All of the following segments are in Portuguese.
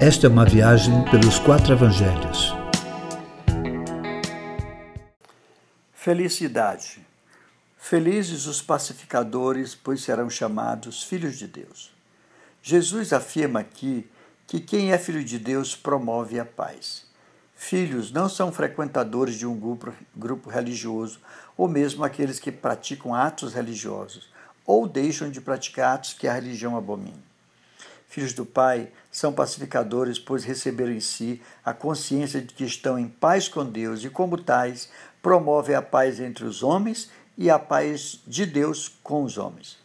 Esta é uma viagem pelos quatro evangelhos. Felicidade. Felizes os pacificadores, pois serão chamados filhos de Deus. Jesus afirma aqui que quem é filho de Deus promove a paz. Filhos não são frequentadores de um grupo, grupo religioso ou mesmo aqueles que praticam atos religiosos ou deixam de praticar atos que a religião abomina. Filhos do Pai são pacificadores, pois receberam em si a consciência de que estão em paz com Deus e, como tais, promovem a paz entre os homens e a paz de Deus com os homens.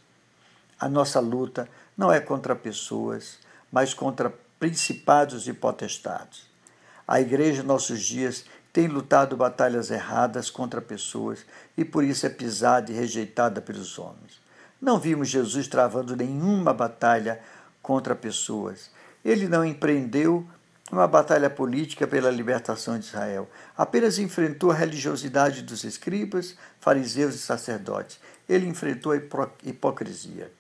A nossa luta não é contra pessoas, mas contra principados e potestades. A igreja, nossos dias, tem lutado batalhas erradas contra pessoas e por isso é pisada e rejeitada pelos homens. Não vimos Jesus travando nenhuma batalha contra pessoas. Ele não empreendeu uma batalha política pela libertação de Israel. Apenas enfrentou a religiosidade dos escribas, fariseus e sacerdotes. Ele enfrentou a hipocrisia.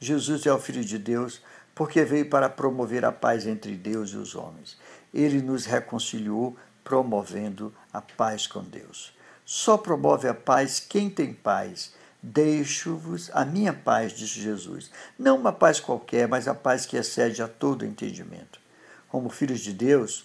Jesus é o Filho de Deus porque veio para promover a paz entre Deus e os homens. Ele nos reconciliou promovendo a paz com Deus. Só promove a paz quem tem paz Deixo-vos a minha paz, disse Jesus. Não uma paz qualquer, mas a paz que excede a todo entendimento. Como filhos de Deus,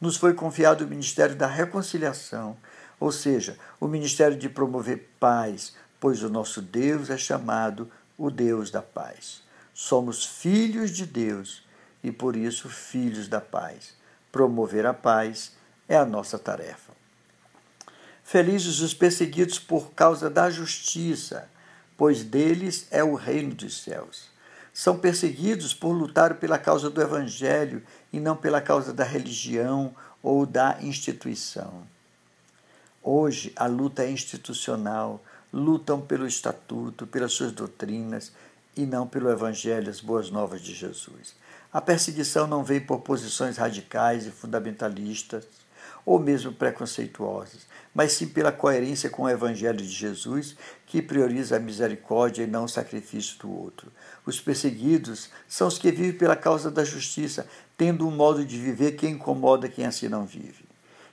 nos foi confiado o ministério da reconciliação, ou seja, o ministério de promover paz, pois o nosso Deus é chamado o Deus da paz. Somos filhos de Deus e por isso filhos da paz. Promover a paz é a nossa tarefa. Felizes os perseguidos por causa da justiça, pois deles é o reino dos céus. São perseguidos por lutar pela causa do Evangelho e não pela causa da religião ou da instituição. Hoje a luta é institucional, lutam pelo estatuto, pelas suas doutrinas e não pelo Evangelho, as boas novas de Jesus. A perseguição não vem por posições radicais e fundamentalistas ou mesmo preconceituosas, mas sim pela coerência com o Evangelho de Jesus, que prioriza a misericórdia e não o sacrifício do outro. Os perseguidos são os que vivem pela causa da justiça, tendo um modo de viver que incomoda quem assim não vive.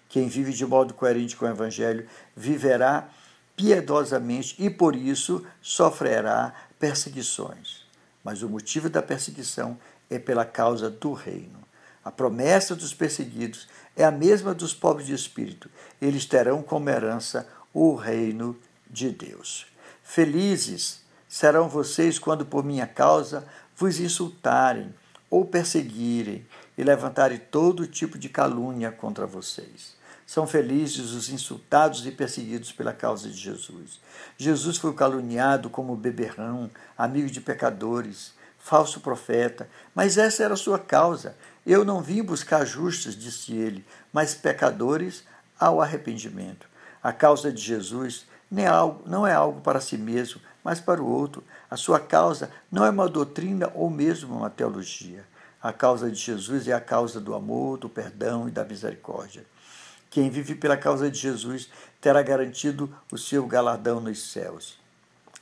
Quem vive de modo coerente com o Evangelho viverá piedosamente e por isso sofrerá perseguições. Mas o motivo da perseguição é pela causa do reino. A promessa dos perseguidos é a mesma dos pobres de espírito. Eles terão como herança o reino de Deus. Felizes serão vocês quando por minha causa vos insultarem ou perseguirem e levantarem todo tipo de calúnia contra vocês. São felizes os insultados e perseguidos pela causa de Jesus. Jesus foi caluniado como beberrão, amigo de pecadores, falso profeta, mas essa era a sua causa. Eu não vim buscar justos, disse ele, mas pecadores ao arrependimento. A causa de Jesus é não é algo para si mesmo, mas para o outro. A sua causa não é uma doutrina ou mesmo uma teologia. A causa de Jesus é a causa do amor, do perdão e da misericórdia. Quem vive pela causa de Jesus terá garantido o seu galardão nos céus.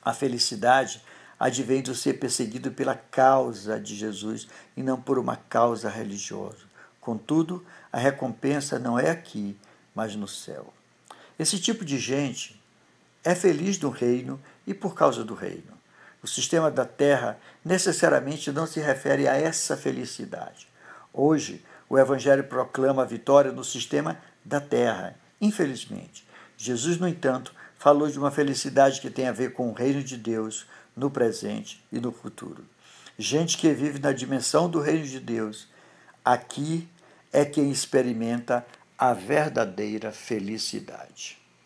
A felicidade advém do ser perseguido pela causa de Jesus e não por uma causa religiosa. Contudo, a recompensa não é aqui, mas no céu. Esse tipo de gente é feliz no reino e por causa do reino. O sistema da terra necessariamente não se refere a essa felicidade. Hoje, o Evangelho proclama a vitória no sistema da terra, infelizmente. Jesus, no entanto, falou de uma felicidade que tem a ver com o reino de Deus, no presente e no futuro. Gente que vive na dimensão do reino de Deus, aqui é quem experimenta a verdadeira felicidade.